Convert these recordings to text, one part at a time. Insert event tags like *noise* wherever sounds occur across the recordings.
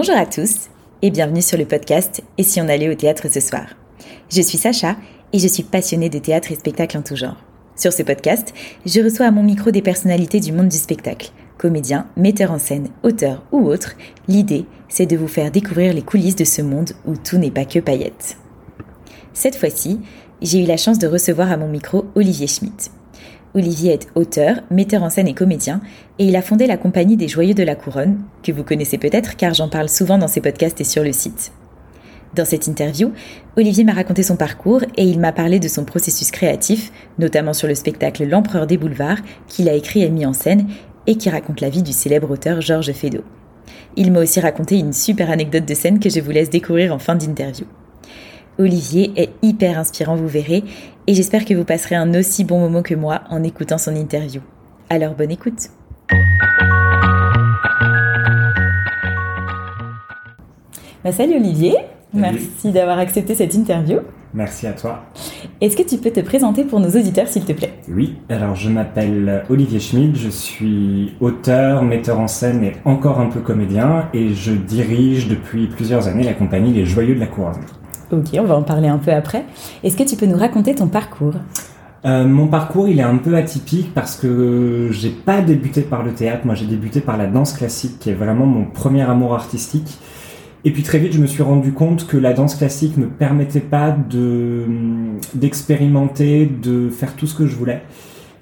Bonjour à tous et bienvenue sur le podcast Et si on allait au théâtre ce soir Je suis Sacha et je suis passionnée de théâtre et spectacle en tout genre. Sur ce podcast, je reçois à mon micro des personnalités du monde du spectacle, comédiens, metteurs en scène, auteurs ou autres. L'idée, c'est de vous faire découvrir les coulisses de ce monde où tout n'est pas que paillettes. Cette fois-ci, j'ai eu la chance de recevoir à mon micro Olivier Schmitt. Olivier est auteur, metteur en scène et comédien, et il a fondé la compagnie des Joyeux de la Couronne, que vous connaissez peut-être car j'en parle souvent dans ses podcasts et sur le site. Dans cette interview, Olivier m'a raconté son parcours et il m'a parlé de son processus créatif, notamment sur le spectacle L'Empereur des Boulevards, qu'il a écrit et mis en scène, et qui raconte la vie du célèbre auteur Georges Feydeau. Il m'a aussi raconté une super anecdote de scène que je vous laisse découvrir en fin d'interview. Olivier est hyper inspirant, vous verrez, et j'espère que vous passerez un aussi bon moment que moi en écoutant son interview. Alors bonne écoute bah, Salut Olivier, merci d'avoir accepté cette interview. Merci à toi. Est-ce que tu peux te présenter pour nos auditeurs s'il te plaît? Oui, alors je m'appelle Olivier Schmidt, je suis auteur, metteur en scène et encore un peu comédien et je dirige depuis plusieurs années la compagnie Les Joyeux de la Couronne. Ok, on va en parler un peu après. Est-ce que tu peux nous raconter ton parcours? Euh, mon parcours, il est un peu atypique parce que j'ai pas débuté par le théâtre. Moi, j'ai débuté par la danse classique, qui est vraiment mon premier amour artistique. Et puis très vite, je me suis rendu compte que la danse classique me permettait pas de d'expérimenter, de faire tout ce que je voulais.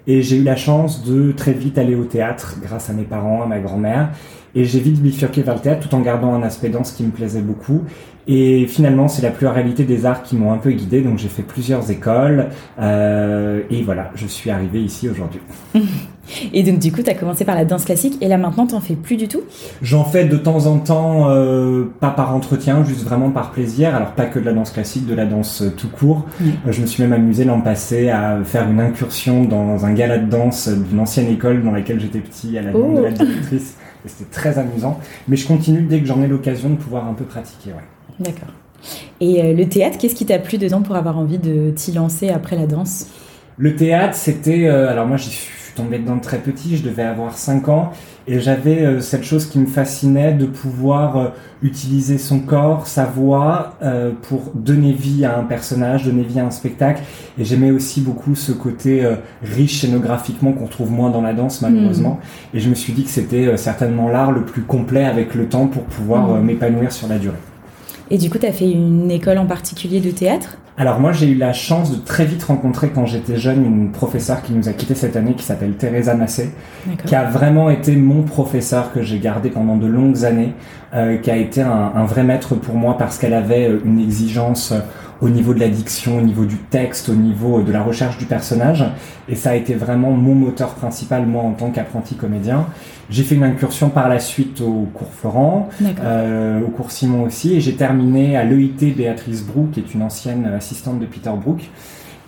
Et j'ai eu la chance de très vite aller au théâtre grâce à mes parents, à ma grand-mère. Et j'ai vite bifurqué vers le théâtre tout en gardant un aspect danse qui me plaisait beaucoup. Et finalement, c'est la pluralité des arts qui m'ont un peu guidé. Donc j'ai fait plusieurs écoles. Euh, et voilà, je suis arrivé ici aujourd'hui. *laughs* et donc du coup, tu as commencé par la danse classique. Et là maintenant, t'en fais plus du tout? J'en fais de temps en temps, euh, pas par entretien, juste vraiment par plaisir. Alors pas que de la danse classique, de la danse tout court. Euh, je me suis même amusé l'an passé à faire une incursion dans un gala de danse d'une ancienne école dans laquelle j'étais petit à la oh. de la directrice. *laughs* C'était très amusant. Mais je continue dès que j'en ai l'occasion de pouvoir un peu pratiquer. Ouais. D'accord. Et euh, le théâtre, qu'est-ce qui t'a plu dedans pour avoir envie de t'y lancer après la danse? Le théâtre, c'était... Euh, alors moi, j'y suis tombé dedans très petit, je devais avoir 5 ans, et j'avais euh, cette chose qui me fascinait de pouvoir utiliser son corps, sa voix, pour donner vie à un personnage, donner vie à un spectacle. Et j'aimais aussi beaucoup ce côté riche scénographiquement qu'on trouve moins dans la danse malheureusement. Hmm. Et je me suis dit que c'était certainement l'art le plus complet avec le temps pour pouvoir hmm. m'épanouir sur la durée. Et du coup, tu as fait une école en particulier de théâtre alors moi j'ai eu la chance de très vite rencontrer quand j'étais jeune une professeure qui nous a quitté cette année qui s'appelle Teresa Massé, qui a vraiment été mon professeur que j'ai gardé pendant de longues années, euh, qui a été un, un, vrai maître pour moi parce qu'elle avait euh, une exigence euh, au niveau de l'addiction, au niveau du texte, au niveau de la recherche du personnage. Et ça a été vraiment mon moteur principal, moi, en tant qu'apprenti comédien. J'ai fait une incursion par la suite au cours Florent, euh, au cours Simon aussi, et j'ai terminé à l'EIT Béatrice Brou, qui est une ancienne assistante de Peter Brook.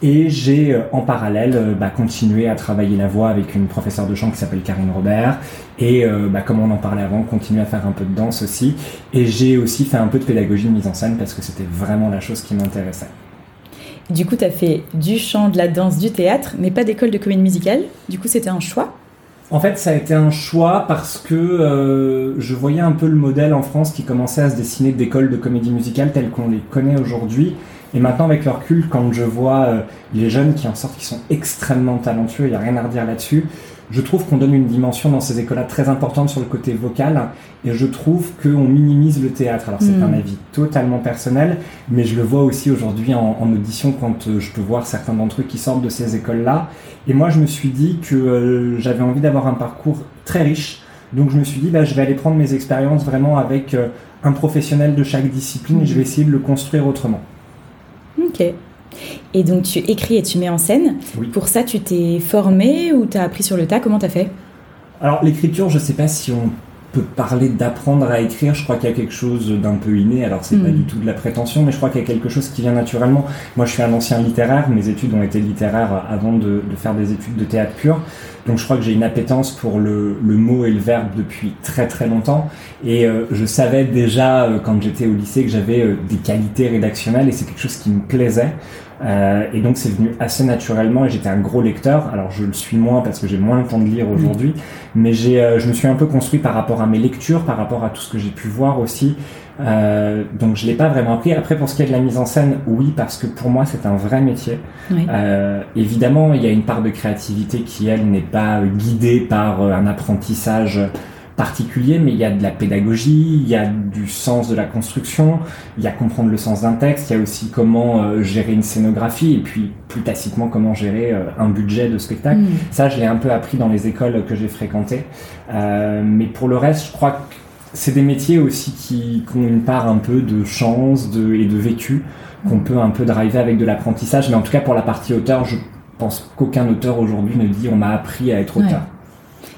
Et j'ai euh, en parallèle euh, bah, continué à travailler la voix avec une professeure de chant qui s'appelle Karine Robert. Et euh, bah, comme on en parlait avant, continué à faire un peu de danse aussi. Et j'ai aussi fait un peu de pédagogie de mise en scène parce que c'était vraiment la chose qui m'intéressait. Du coup, tu as fait du chant, de la danse, du théâtre, mais pas d'école de comédie musicale. Du coup, c'était un choix en fait, ça a été un choix parce que je voyais un peu le modèle en France qui commençait à se dessiner d'écoles de comédie musicale telles qu'on les connaît aujourd'hui. Et maintenant, avec leur recul, quand je vois euh, les jeunes qui en sortent, qui sont extrêmement talentueux, il n'y a rien à redire là-dessus, je trouve qu'on donne une dimension dans ces écoles-là très importante sur le côté vocal, et je trouve qu'on minimise le théâtre. Alors c'est hmm. un avis totalement personnel, mais je le vois aussi aujourd'hui en, audition quand euh, je peux voir certains d'entre eux qui sortent de ces écoles-là. Et moi, je me suis dit que euh, j'avais envie d'avoir un parcours très riche, donc je me suis dit, bah, je vais aller prendre mes expériences vraiment avec un professionnel de chaque discipline, et je vais essayer de le construire autrement. Ok. Et donc tu écris et tu mets en scène. Pour ça, tu t'es formé ou tu as appris sur le tas? Comment tu as fait? Alors l'écriture, je ne sais pas si on peut parler d'apprendre à écrire. Je crois qu'il y a quelque chose d'un peu inné. Alors c'est pas hmm. du tout de la prétention, mais je crois qu'il y a quelque chose qui vient naturellement. Moi, je suis un ancien littéraire. Mes études ont été littéraires avant de, faire des études de théâtre pur. Donc je crois que j'ai une appétence pour le, mot et le verbe depuis très très longtemps. Et euh, je savais déjà euh, quand j'étais au lycée que j'avais euh, des qualités rédactionnelles et c'est quelque chose qui me plaisait. Et donc c'est venu assez naturellement et j'étais un gros lecteur. Alors je le suis moins parce que j'ai moins le temps de lire aujourd'hui, mais j'ai, je me suis un peu construit par rapport à mes lectures, par rapport à tout ce que j'ai pu voir aussi. Euh, donc je l'ai pas vraiment appris. Après pour ce qui est de la mise en scène, oui parce que pour moi c'est un vrai métier. Euh, évidemment il y a une part de créativité qui elle n'est pas guidée par euh, un apprentissage particulier, mais il y a de la pédagogie, il y a du sens de la construction, il y a comprendre le sens d'un texte, il y a aussi comment euh, gérer une scénographie et puis plus tacitement comment gérer un budget de spectacle. Mm. Ça, je l'ai un peu appris dans les écoles que j'ai fréquentées. mais pour le reste, je crois que c'est des métiers aussi qui, ont une part un peu de chance de, et de vécu qu'on peut un peu driver avec de l'apprentissage. Mais en tout cas, pour la partie auteur, je pense qu'aucun auteur aujourd'hui ne dit on m'a appris à être auteur.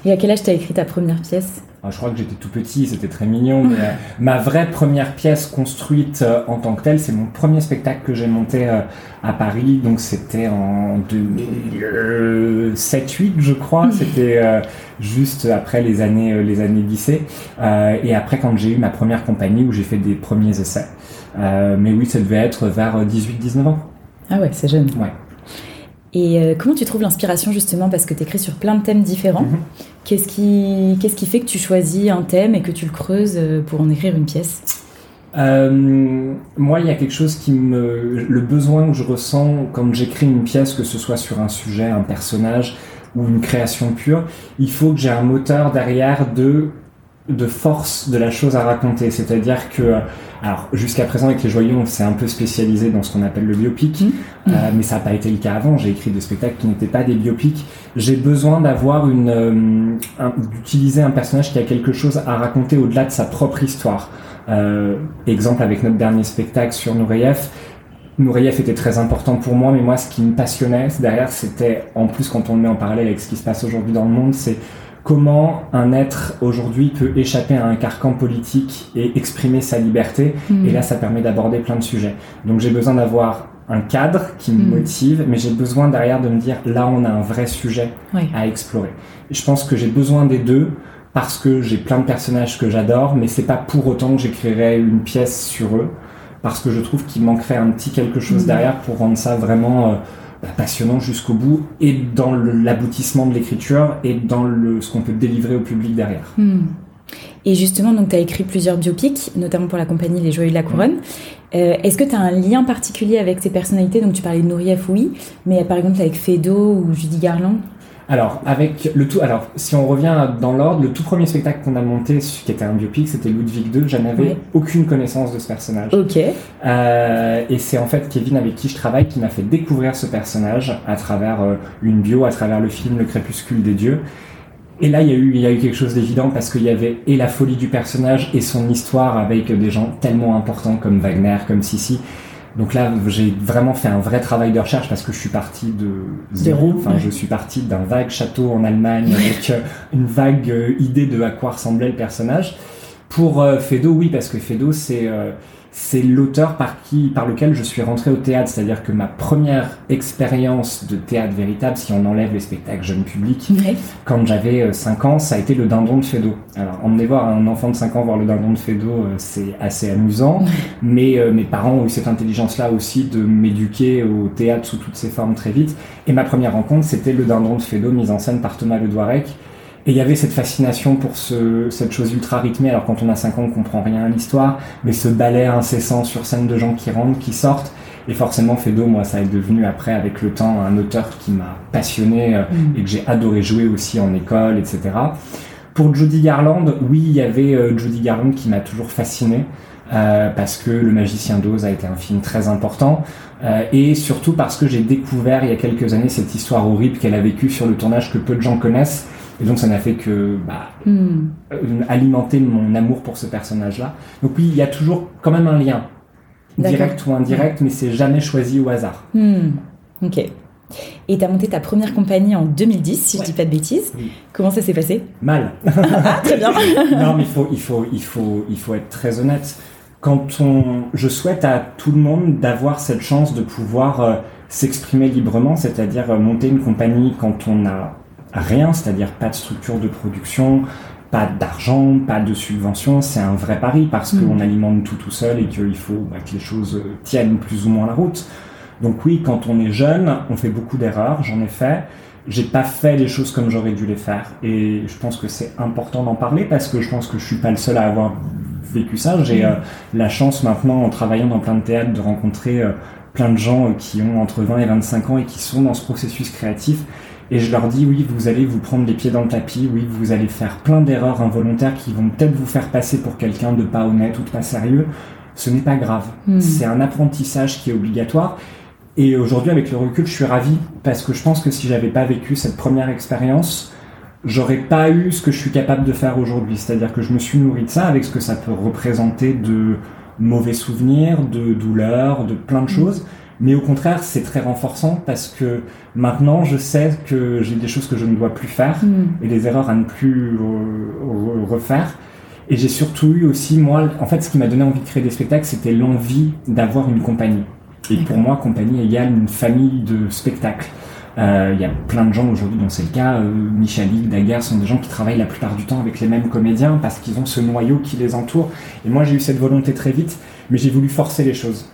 Et à quel âge t'as écrit ta première pièce? Je crois que j'étais tout petit, c'était très mignon, mais *laughs* euh, ma vraie première pièce construite euh, en tant que telle, c'est mon premier spectacle que j'ai monté euh, à Paris, donc c'était en 2007-8 je crois, c'était juste après les années, les années lycée, et après quand j'ai eu ma première compagnie où j'ai fait des premiers essais. mais oui, ça devait être vers 18-19 ans. Ah ouais, c'est jeune. Ouais. Et euh, comment tu trouves l'inspiration justement Parce que tu écris sur plein de thèmes différents? Mhm. Qu'est-ce qui, qu'est-ce qui fait que tu choisis un thème et que tu le creuses euh, pour en écrire une pièce? Euh, moi, il y a quelque chose qui me. Le besoin que je ressens quand j'écris une pièce, que ce soit sur un sujet, un personnage ou une création pure, il faut que j'ai un moteur derrière de de force de la chose à raconter. C'est-à-dire que, alors jusqu'à présent avec les Joyeux, on s'est un peu spécialisé dans ce qu'on appelle le biopic, mmh. euh, mais ça n'a pas été le cas avant. J'ai écrit des spectacles qui n'étaient pas des biopics. J'ai besoin d'avoir une, euh, d'utiliser un personnage qui a quelque chose à raconter au-delà de sa propre histoire. Euh, exemple avec notre dernier spectacle sur Nureyev. Nureyev était très important pour moi, mais moi, ce qui me passionnait derrière, c'était, en plus, quand on le met en parallèle avec ce qui se passe aujourd'hui dans le monde, c'est comment un être aujourd'hui peut échapper à un carcan politique et exprimer sa liberté. Hmm. Et là, ça permet d'aborder plein de sujets. Donc j'ai besoin d'avoir un cadre qui me hmm. motive, mais j'ai besoin derrière de me dire, là, on a un vrai sujet à explorer. je pense que j'ai besoin des deux parce que j'ai plein de personnages que j'adore, mais c'est pas pour autant que j'écrirai une pièce sur eux, parce que je trouve qu'il manquerait un petit quelque chose hmm. derrière pour rendre ça vraiment... Euh, passionnant jusqu'au bout et dans l'aboutissement de l'écriture et dans le, ce qu'on peut délivrer au public derrière. Hmm. Et justement, donc tu as écrit plusieurs biopics, notamment pour la compagnie Les Joyeux de la Couronne. Euh, est-ce que tu as un lien particulier avec ces personnalités? Donc tu parlais de Nourieff, oui, mais par exemple avec Fedo ou Judy Garland? Alors, avec le tout, alors si on revient dans l'ordre, le tout premier spectacle qu'on a monté, qui était un biopic, c'était Ludwig II. Je n'avais aucune connaissance de ce personnage. Ok. Euh, et c'est en fait Kevin avec qui je travaille qui m'a fait découvrir ce personnage à travers euh, une bio, à travers le film Le Crépuscule des dieux. Et là, il y a eu, il y a eu quelque chose d'évident parce qu'il y avait et la folie du personnage et son histoire avec des gens tellement importants comme Wagner, comme Sissi. Donc là, j'ai vraiment fait un vrai travail de recherche parce que je suis parti de zéro. Enfin, je suis parti d'un vague château en Allemagne avec euh, une vague euh, idée de à quoi ressemblait le personnage. Pour euh, Fedo, oui, parce que Fedo, c'est c'est l'auteur par qui, par lequel je suis rentré au théâtre. C'est-à-dire que ma première expérience de théâtre véritable, si on enlève les spectacles jeunes publics, quand j'avais 5 euh, ans, ça a été le dindon de Fédo. Alors, emmener voir un enfant de 5 ans voir le dindon de Fédo, euh, c'est assez amusant. Mais euh, mes parents ont eu cette intelligence-là aussi de m'éduquer au théâtre sous toutes ses formes très vite. Et ma première rencontre, c'était le dindon de Fédo, mise en scène par Thomas Le Douarec et il y avait cette fascination pour ce, cette chose ultra rythmée. Alors quand on a 5 ans, on comprend rien à l'histoire, mais ce ballet incessant sur scène de gens qui rentrent, qui sortent. Et forcément, Fedo, moi, ça est devenu après, avec le temps, un auteur qui m'a passionné euh, mm. et que j'ai adoré jouer aussi en école, etc. Pour Judy Garland, oui, il y avait euh, Judy Garland qui m'a toujours fasciné. Euh, parce que Le Magicien d'Oz a été un film très important, euh, et surtout parce que j'ai découvert il y a quelques années cette histoire horrible qu'elle a vécue sur le tournage que peu de gens connaissent, et donc ça n'a fait que bah, hmm. euh, alimenter mon amour pour ce personnage-là. Donc oui, il y a toujours quand même un lien, direct ou indirect, mais c'est jamais choisi au hasard. Hmm. Ok. Et tu as monté ta première compagnie en 2010, si je dis pas de bêtises. Comment ça s'est passé? Mal. *laughs* Ah, très bien. *laughs* non, mais il faut, il, faut, il, faut, il faut être très honnête. Quand on, je souhaite à tout le monde d'avoir cette chance de pouvoir euh, s'exprimer librement, c'est-à-dire euh, monter une compagnie quand on a rien, c'est-à-dire pas de structure de production, pas d'argent, pas de subvention, c'est un vrai pari parce mm. qu'on alimente tout tout seul et qu'il faut bah, que les choses tiennent plus ou moins la route. Donc oui, quand on est jeune, on fait beaucoup d'erreurs, j'en ai fait. J'ai pas fait les choses comme j'aurais dû les faire. Et je pense que c'est important d'en parler parce que je pense que je suis pas le seul à avoir vécu ça. J'ai euh, la chance maintenant, en travaillant dans plein de théâtres, de rencontrer euh, plein de gens euh, qui ont entre 20 et 25 ans et qui sont dans ce processus créatif. Et je leur dis, oui, vous allez vous prendre les pieds dans le tapis, oui, vous allez faire plein d'erreurs involontaires qui vont peut-être vous faire passer pour quelqu'un de pas honnête ou de pas sérieux. Ce n'est pas grave. Hmm. C'est un apprentissage qui est obligatoire. Et aujourd'hui, avec le recul, je suis ravi parce que je pense que si j'avais pas vécu cette première expérience, j'aurais pas eu ce que je suis capable de faire aujourd'hui. C'est-à-dire que je me suis nourri de ça avec ce que ça peut représenter de mauvais souvenirs, de douleurs, de plein de mm. choses. Mais au contraire, c'est très renforçant parce que maintenant, je sais que j'ai des choses que je ne dois plus faire mm. et des erreurs à ne plus refaire. Et j'ai surtout eu aussi, moi, en fait, ce qui m'a donné envie de créer des spectacles, c'était l'envie d'avoir une compagnie. Et pour moi, compagnie égale une famille de spectacles. Euh, il y a plein de gens aujourd'hui dont c'est le cas. Euh, Michalik, Daguerre sont des gens qui travaillent la plupart du temps avec les mêmes comédiens parce qu'ils ont ce noyau qui les entoure. Et moi, j'ai eu cette volonté très vite, mais j'ai voulu forcer les choses.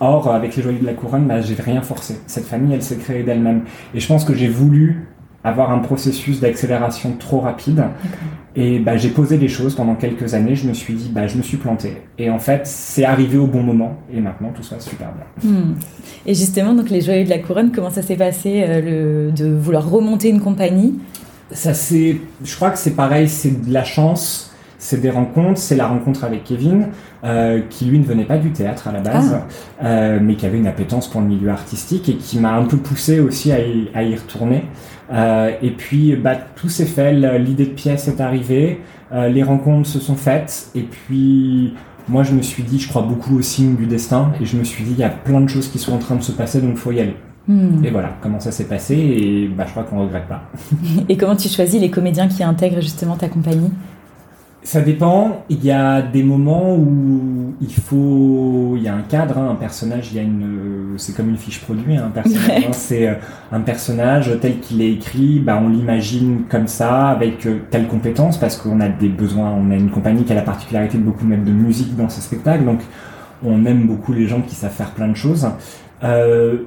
Or, avec les joyaux de la couronne, bah, j'ai rien forcé. Cette famille, elle s'est créée d'elle-même. Et je pense que j'ai voulu avoir un processus d'accélération trop rapide. Et bah, j'ai posé les choses pendant quelques années. Je me suis dit, bah, je me suis planté. Et en fait, c'est arrivé au bon moment. Et maintenant, tout ça super bien. Hmm. Et justement, donc les Joyeux de la Couronne, comment ça s'est passé euh, le, de vouloir remonter une compagnie? Ça c'est, je crois que c'est pareil, c'est de la chance c'est des rencontres, c'est la rencontre avec Kevin, euh, qui lui ne venait pas du théâtre à la base, ah. euh, mais qui avait une appétence pour le milieu artistique et qui m'a un peu poussé aussi à y, retourner. Euh, et puis bah, tout s'est fait, l'idée de pièce est arrivée, les rencontres se sont faites, et puis moi je me suis dit, je crois beaucoup au signe du destin, et je me suis dit, il y a plein de choses qui sont en train de se passer, donc il faut y aller. Hmm. Et voilà comment ça s'est passé et bah, je crois qu'on ne regrette pas. *laughs* et comment tu choisis les comédiens qui intègrent justement ta compagnie? Ça dépend. Il y a des moments où il faut, il y a un cadre, hein, un personnage, il y a une, c'est comme une fiche produit, hein, un personnage. Hein, c'est euh, un personnage tel qu'il est écrit, bah on l'imagine comme ça, avec euh, telle compétence, parce qu'on a des besoins. On a une compagnie qui a la particularité de beaucoup mettre de musique dans ses spectacles, donc on aime beaucoup les gens qui savent faire plein de choses. Euh,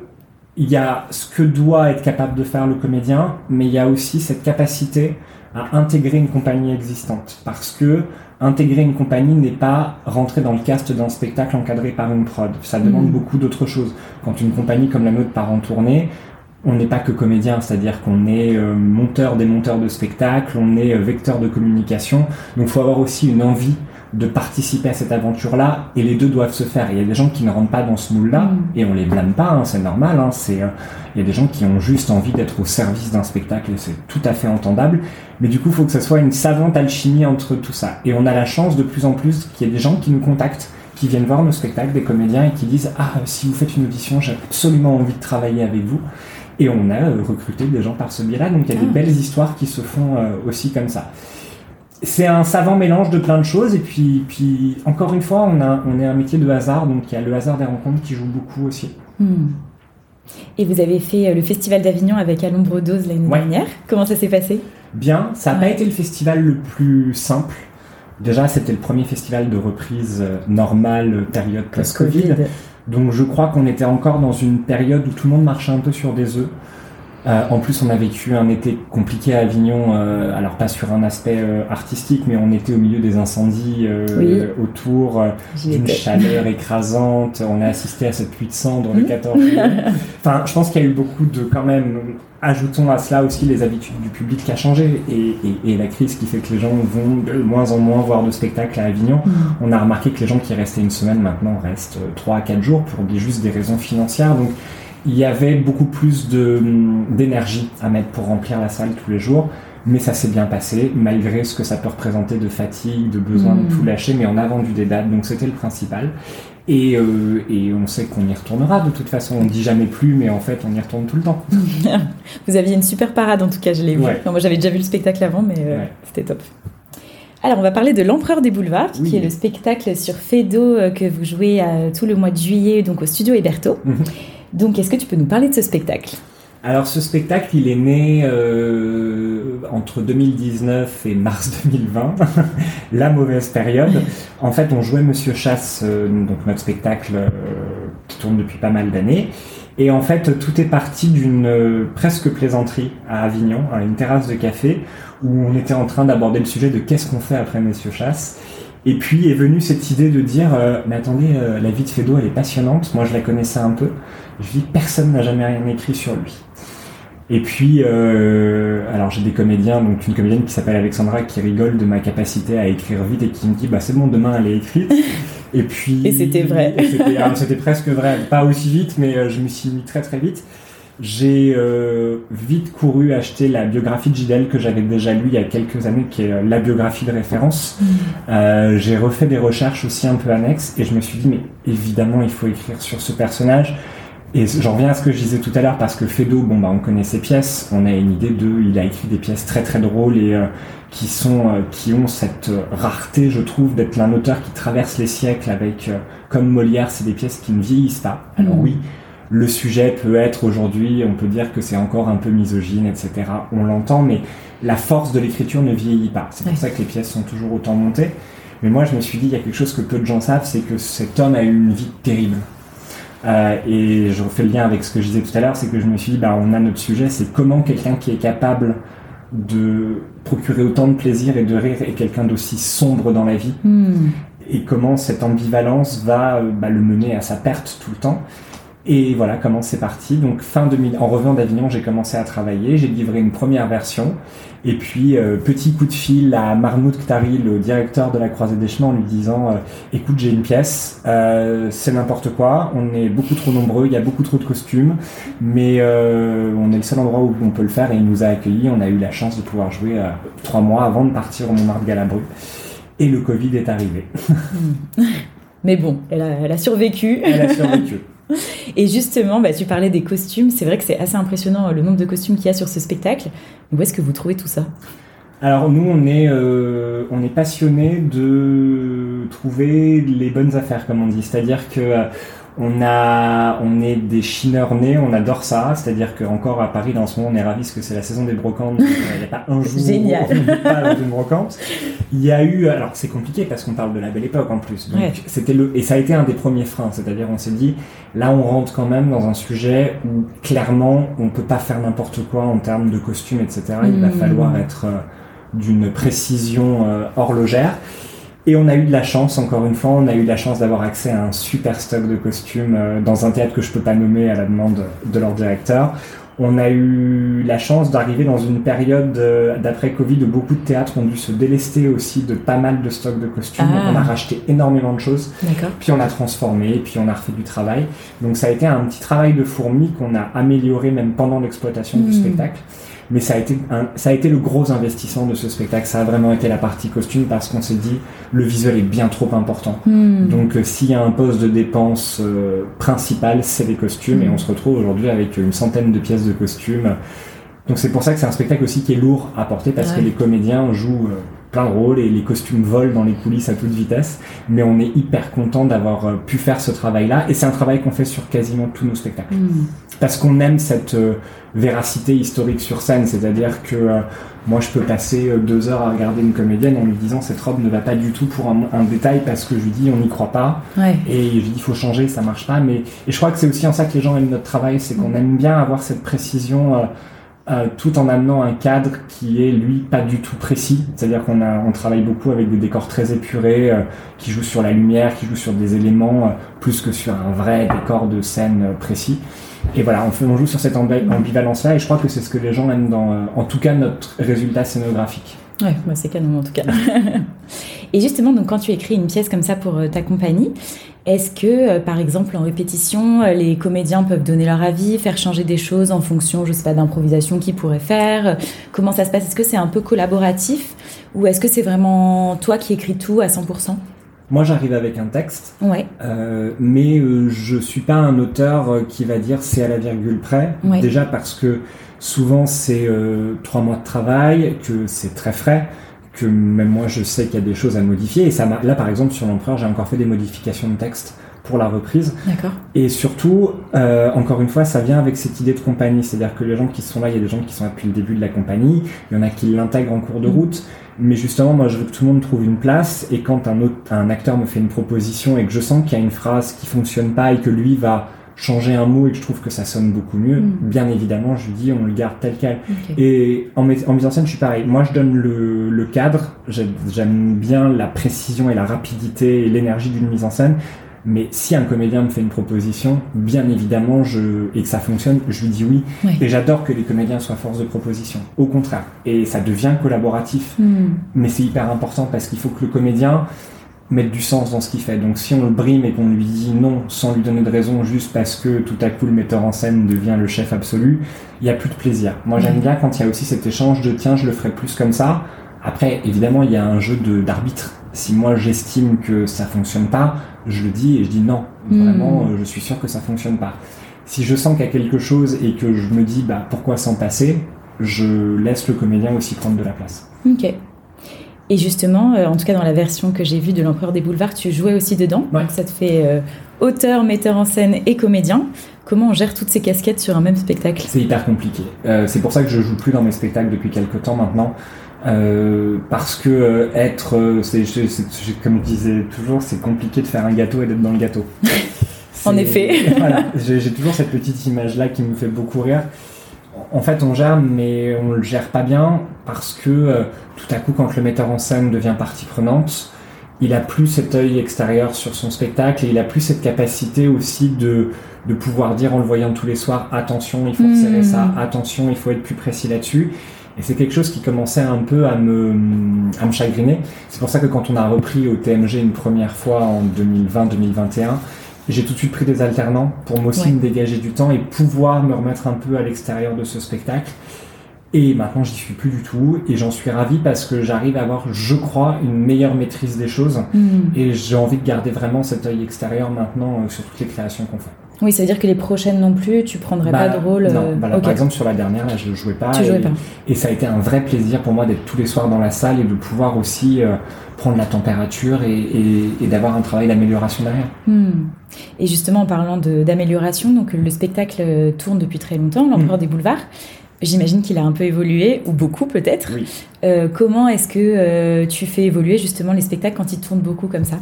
il y a ce que doit être capable de faire le comédien, mais il y a aussi cette capacité à intégrer une compagnie existante. Parce que intégrer une compagnie n'est pas rentrer dans le cast d'un spectacle encadré par une prod. Ça demande mm. beaucoup d'autres choses. Quand une compagnie comme la nôtre part en tournée, on n'est pas que comédien, c'est-à-dire qu'on est, euh, monteur des monteurs de spectacles, on est euh, vecteur de communication. Donc il faut avoir aussi une envie de participer à cette aventure-là et les deux doivent se faire. Il y a des gens qui ne rentrent pas dans ce moule-là mm. et on les blâme pas, hein, c'est normal. Hein, c'est, euh, il y a des gens qui ont juste envie d'être au service d'un spectacle et c'est tout à fait entendable. Mais du coup, il faut que ce soit une savante alchimie entre tout ça. Et on a la chance de plus en plus qu'il y ait des gens qui nous contactent, qui viennent voir nos spectacles, des comédiens et qui disent ah si vous faites une audition, j'ai absolument envie de travailler avec vous. Et on a euh, recruté des gens par ce biais-là, donc il y a des ah. belles histoires qui se font euh, aussi comme ça c'est un savant mélange de plein de choses. Et puis, puis encore une fois, on, a, on est un métier de hasard, donc il y a le hasard des rencontres qui joue beaucoup aussi. Hmm. Et vous avez fait euh, le Festival d'Avignon avec À l'ombre d'Ose l'année dernière. Comment ça s'est passé? Bien, ça n'a pas été le festival le plus simple. Déjà, c'était le premier festival de reprise euh, normale, période post-Covid. Donc je crois qu'on était encore dans une période où tout le monde marchait un peu sur des œufs. Euh, en plus, on a vécu un été compliqué à Avignon, euh, alors pas sur un aspect euh, artistique, mais on était au milieu des incendies autour d'une chaleur écrasante. On a assisté à cette pluie de cendres le 14 juillet. *laughs* Enfin, je pense qu'il y a eu beaucoup de, quand même, ajoutons à cela aussi les habitudes du public qui a changé et, et, la crise qui fait que les gens vont de moins en moins voir de spectacles à Avignon. Mm. On a remarqué que les gens qui restaient une semaine maintenant restent 3 à 4 jours pour des, juste des raisons financières. Donc, il y avait beaucoup plus d'énergie à mettre pour remplir la salle tous les jours. Mais ça s'est bien passé, malgré ce que ça peut représenter de fatigue, de besoin de tout mm. lâcher, mais on a vendu des dates, donc c'était le principal. Et, euh, et, on sait qu'on y retournera de toute façon. On dit jamais plus, mais en fait, on y retourne tout le temps. *laughs* vous aviez une super parade en tout cas, je l'ai vu. moi, j'avais déjà vu le spectacle avant, mais euh, c'était top. Alors, on va parler de l'Empereur des Boulevards, qui est le spectacle sur Fedo euh, que vous jouez tout le mois de juillet, donc au studio Héberto. Donc, est-ce que tu peux nous parler de ce spectacle? Alors ce spectacle, il est né euh, entre 2019 et mars 2020, *laughs* la mauvaise période. En fait, on jouait Monsieur Chasse, euh, donc notre spectacle euh, qui tourne depuis pas mal d'années. Et en fait, tout est parti d'une presque plaisanterie à Avignon, à une terrasse de café, où on était en train d'aborder le sujet de qu'est-ce qu'on fait après Monsieur Chasse. Et puis est venue cette idée de dire, euh, mais attendez, euh, la vie de Fédo, elle est passionnante. Moi, je la connaissais un peu. Je dis, personne n'a jamais rien écrit sur lui. Et puis, euh, alors j'ai des comédiens, donc une comédienne qui s'appelle Alexandra qui rigole de ma capacité à écrire vite et qui me dit, bah c'est bon, demain elle est écrite. *laughs* Et puis. Et c'était vrai. *laughs* C'était presque vrai, pas aussi vite, mais je me suis mis très très vite. J'ai euh, vite couru acheter la biographie de Gidel que j'avais déjà lu il y a quelques années, qui est euh, la biographie de référence. Mm. Euh, j'ai refait des recherches aussi un peu annexes et je me suis dit, mais évidemment, il faut écrire sur ce personnage. Et j'en reviens à ce que je disais tout à l'heure parce que Fedo, bon bah on connaît ses pièces, on a une idée de, il a écrit des pièces très très drôles et qui sont, qui ont cette rareté, je trouve, d'être un auteur qui traverse les siècles avec, comme Molière, c'est des pièces qui ne vieillissent pas. Alors mm. oui, le sujet peut être aujourd'hui, on peut dire que c'est encore un peu misogyne, etc. On l'entend, mais la force de l'écriture ne vieillit pas. C'est pour ça que les pièces sont toujours autant montées. Mais moi, je me suis dit, il y a quelque chose que peu de gens savent, c'est que cet homme a eu une vie terrible. Euh, et je refais le lien avec ce que je disais tout à l'heure, c'est que je me suis dit, bah, on a notre sujet, c'est comment quelqu'un qui est capable de procurer autant de plaisir et de rire est quelqu'un d'aussi sombre dans la vie. Hmm. Et comment cette ambivalence va euh, bah, le mener à sa perte tout le temps. Et voilà comment c'est parti. Donc fin 2000, en revenant d'Avignon, j'ai commencé à travailler, j'ai livré une première version. Et puis euh, petit coup de fil à Marmoud Ktari, le directeur de la Croisée des Chemins, en lui disant euh, "Écoute, j'ai une pièce, euh, c'est n'importe quoi. On est beaucoup trop nombreux, il y a beaucoup trop de costumes, mais on est le seul endroit où on peut le faire." Et il nous a accueillis. On a eu la chance de pouvoir jouer trois mois avant de partir au Montmartre Galabru. Et le Covid est arrivé. *laughs* mais bon, elle a, elle a survécu. Elle a survécu. *laughs* Et justement, bah, tu parlais des costumes. C'est vrai que c'est assez impressionnant le nombre de costumes qu'il y a sur ce spectacle. Où est-ce que vous trouvez tout ça? Alors nous, on est, euh, on est passionné de trouver les bonnes affaires, comme on dit. C'est-à-dire que euh, on, a, on est des chineurs nés, on adore ça. C'est-à-dire qu'encore à Paris, dans ce moment, on est ravis parce que c'est la saison des brocantes. Il n'y a pas un jour Génial. où on n'est pas dans une brocante. Il y a eu, alors c'est compliqué parce qu'on parle de la belle époque en plus. Donc c'était le, et ça a été un des premiers freins. C'est-à-dire, on s'est dit, là, on rentre quand même dans un sujet où clairement, on peut pas faire n'importe quoi en termes de costumes, etc. Il va hmm. falloir être euh, d'une précision euh, horlogère. Et on a eu de la chance, encore une fois, on a eu de la chance d'avoir accès à un super stock de costumes euh, dans un théâtre que je peux pas nommer à la demande de leur directeur. On a eu la chance d'arriver dans une période euh, d'après Covid où beaucoup de théâtres ont dû se délester aussi de pas mal de stocks de costumes. Ah. On a racheté énormément de choses. Puis on a transformé, puis on a refait du travail. Donc ça a été un petit travail de fourmi qu'on a amélioré même pendant l'exploitation du hmm. spectacle mais ça a été ça a été le gros investissement de ce spectacle. Ça a vraiment été la partie costume parce qu'on s'est dit le visuel est bien trop important. Hmm. Donc euh, s'il y a un poste de dépense euh, principal, c'est les costumes et hmm. on se retrouve aujourd'hui avec une centaine de pièces de costumes. Donc c'est pour ça que c'est un spectacle aussi qui est lourd à porter parce que les comédiens jouent euh, plein de rôles et les costumes volent dans les coulisses à toute vitesse. Mais on est hyper content d'avoir pu faire ce travail-là. Et c'est un travail qu'on fait sur quasiment tous nos spectacles. Hmm. Parce qu'on aime cette véracité historique sur scène, c'est-à-dire que euh, moi je peux passer euh, deux heures à regarder une comédienne en lui disant cette robe ne va pas du tout pour un, détail parce que je lui dis on n'y croit pas. Et je lui dis il faut changer ça marche pas. Mais et je crois que c'est aussi en ça que les gens aiment notre travail. C'est qu'on aime bien avoir cette précision euh, tout en amenant un cadre qui est lui pas du tout précis c'est-à-dire qu'on on travaille beaucoup avec des décors très épurés qui jouent sur la lumière qui jouent sur des éléments plus que sur un vrai décor de scène précis et voilà, on, on joue sur cette ambivalence-là et je crois que c'est ce que les gens aiment dans, euh, en tout cas, notre résultat scénographique. Ouais, bah c'est canon en tout cas. et justement, donc quand tu écris une pièce comme ça pour euh, ta compagnie, est-ce que, euh, par exemple, en répétition, les comédiens peuvent donner leur avis, faire changer des choses en fonction, je sais pas, d'improvisation qu'ils pourraient faire Comment ça se passe? Est-ce que c'est un peu collaboratif ou est-ce que c'est vraiment toi qui écris tout à 100% moi, j'arrive avec un texte, ouais. euh, mais euh, je suis pas un auteur euh, qui va dire c'est à la virgule près. Déjà parce que souvent c'est euh, trois mois de travail, que c'est très frais, que même moi je sais qu'il y a des choses à modifier. Et ça, là, par exemple, sur l'empereur, j'ai encore fait des modifications de texte pour la reprise. D'accord. Et surtout, euh, encore une fois, ça vient avec cette idée de compagnie. C'est-à-dire que les gens qui sont là, il y a des gens qui sont là depuis le début de la compagnie, il y en a qui l'intègrent en cours de mm. route. Mais justement, moi, je veux que tout le monde trouve une place. Et quand un, autre, un acteur me fait une proposition et que je sens qu'il y a une phrase qui fonctionne pas et que lui va changer un mot et que je trouve que ça sonne beaucoup mieux, mm. bien évidemment, je lui dis on le garde tel quel. Et en, en, mise en scène, je suis pareil. Moi, je donne le, le cadre. J'aime bien la précision et la rapidité et l'énergie d'une mise en scène. Mais si un comédien me fait une proposition, bien évidemment, je, et que ça fonctionne, je lui dis oui. Et j'adore que les comédiens soient force de proposition. Au contraire. Et ça devient collaboratif. Mm. Mais c'est hyper important parce qu'il faut que le comédien, mettre du sens dans ce qu'il fait. Donc si on le brime et qu'on lui dit non sans lui donner de raison juste parce que tout à coup le metteur en scène devient le chef absolu, il n'y a plus de plaisir. Moi j'aime bien quand il y a aussi cet échange de tiens je le ferai plus comme ça. Après évidemment il y a un jeu d'arbitre. Si moi j'estime que ça fonctionne pas, je le dis et je dis non. Hmm. Vraiment euh, je suis sûr que ça fonctionne pas. Si je sens qu'il y a quelque chose et que je me dis bah pourquoi s'en passer, je laisse le comédien aussi prendre de la place. Ok. Et justement, euh, en tout cas dans la version que j'ai vue de l'Empereur des Boulevards, tu jouais aussi dedans. Donc ça te fait euh, auteur, metteur en scène et comédien. Comment on gère toutes ces casquettes sur un même spectacle? C'est hyper compliqué. Euh, c'est pour ça que je joue plus dans mes spectacles depuis quelques temps maintenant. parce que être, c'est, comme je disais toujours, c'est compliqué de faire un gâteau et d'être dans le gâteau. *laughs* en effet. *laughs* voilà, j'ai, j'ai toujours cette petite image-là qui me fait beaucoup rire en fait, on gère, mais on le gère pas bien parce que euh, tout à coup, quand le metteur en scène devient partie prenante, il a plus cet œil extérieur sur son spectacle et il a plus cette capacité aussi de, de pouvoir dire en le voyant tous les soirs attention, il faut resserrer hmm. ça, attention, il faut être plus précis là-dessus. Et c'est quelque chose qui commençait un peu à me, à me chagriner. C'est pour ça que quand on a repris au TMG une première fois en 2020-2021, j'ai tout de suite pris des alternants pour moi aussi me dégager du temps et pouvoir me remettre un peu à l'extérieur de ce spectacle. Et maintenant, j'y suis plus du tout et j'en suis ravi parce que j'arrive à avoir, je crois, une meilleure maîtrise des choses mm. et j'ai envie de garder vraiment cet œil extérieur maintenant euh, sur toutes les créations qu'on fait. Oui, ça veut dire que les prochaines non plus, tu prendrais pas bah, de rôle. Non, euh, bah par exemple sur la dernière, là, je ne jouais pas. Tu et, jouais pas. Et ça a été un vrai plaisir pour moi d'être tous les soirs dans la salle et de pouvoir aussi euh, prendre la température et, d'avoir un travail d'amélioration derrière. Hmm. Et justement, en parlant d'amélioration, donc le spectacle euh, tourne depuis très longtemps, l'Empereur hmm. des Boulevards. J'imagine qu'il a un peu évolué, ou beaucoup peut-être. Euh, comment est-ce que euh, tu fais évoluer justement les spectacles quand ils tournent beaucoup comme ça?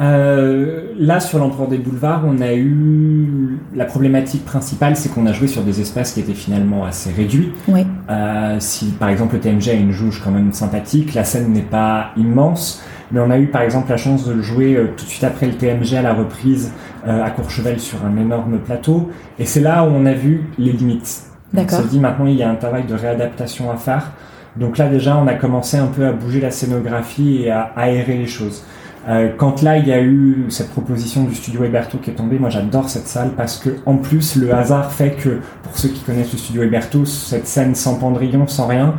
Euh, là, sur l'Empereur des Boulevards, on a eu la problématique principale, c'est qu'on a joué sur des espaces qui étaient finalement assez réduits. Oui. Euh, si par exemple le TMG a une jauge quand même sympathique, la scène n'est pas immense, mais on a eu par exemple la chance de le jouer euh, tout de suite après le TMG à la reprise euh, à Courchevel sur un énorme plateau, et c'est là où on a vu les limites. D'accord. On s'est dit maintenant il y a un travail de réadaptation à faire. Donc là déjà on a commencé un peu à bouger la scénographie et à aérer les choses. Euh, quand là il y a eu cette proposition du studio Héberto qui est tombée, moi j'adore cette salle parce que en plus le hasard fait que pour ceux qui connaissent le studio Héberto, cette scène sans pendrillon, sans rien,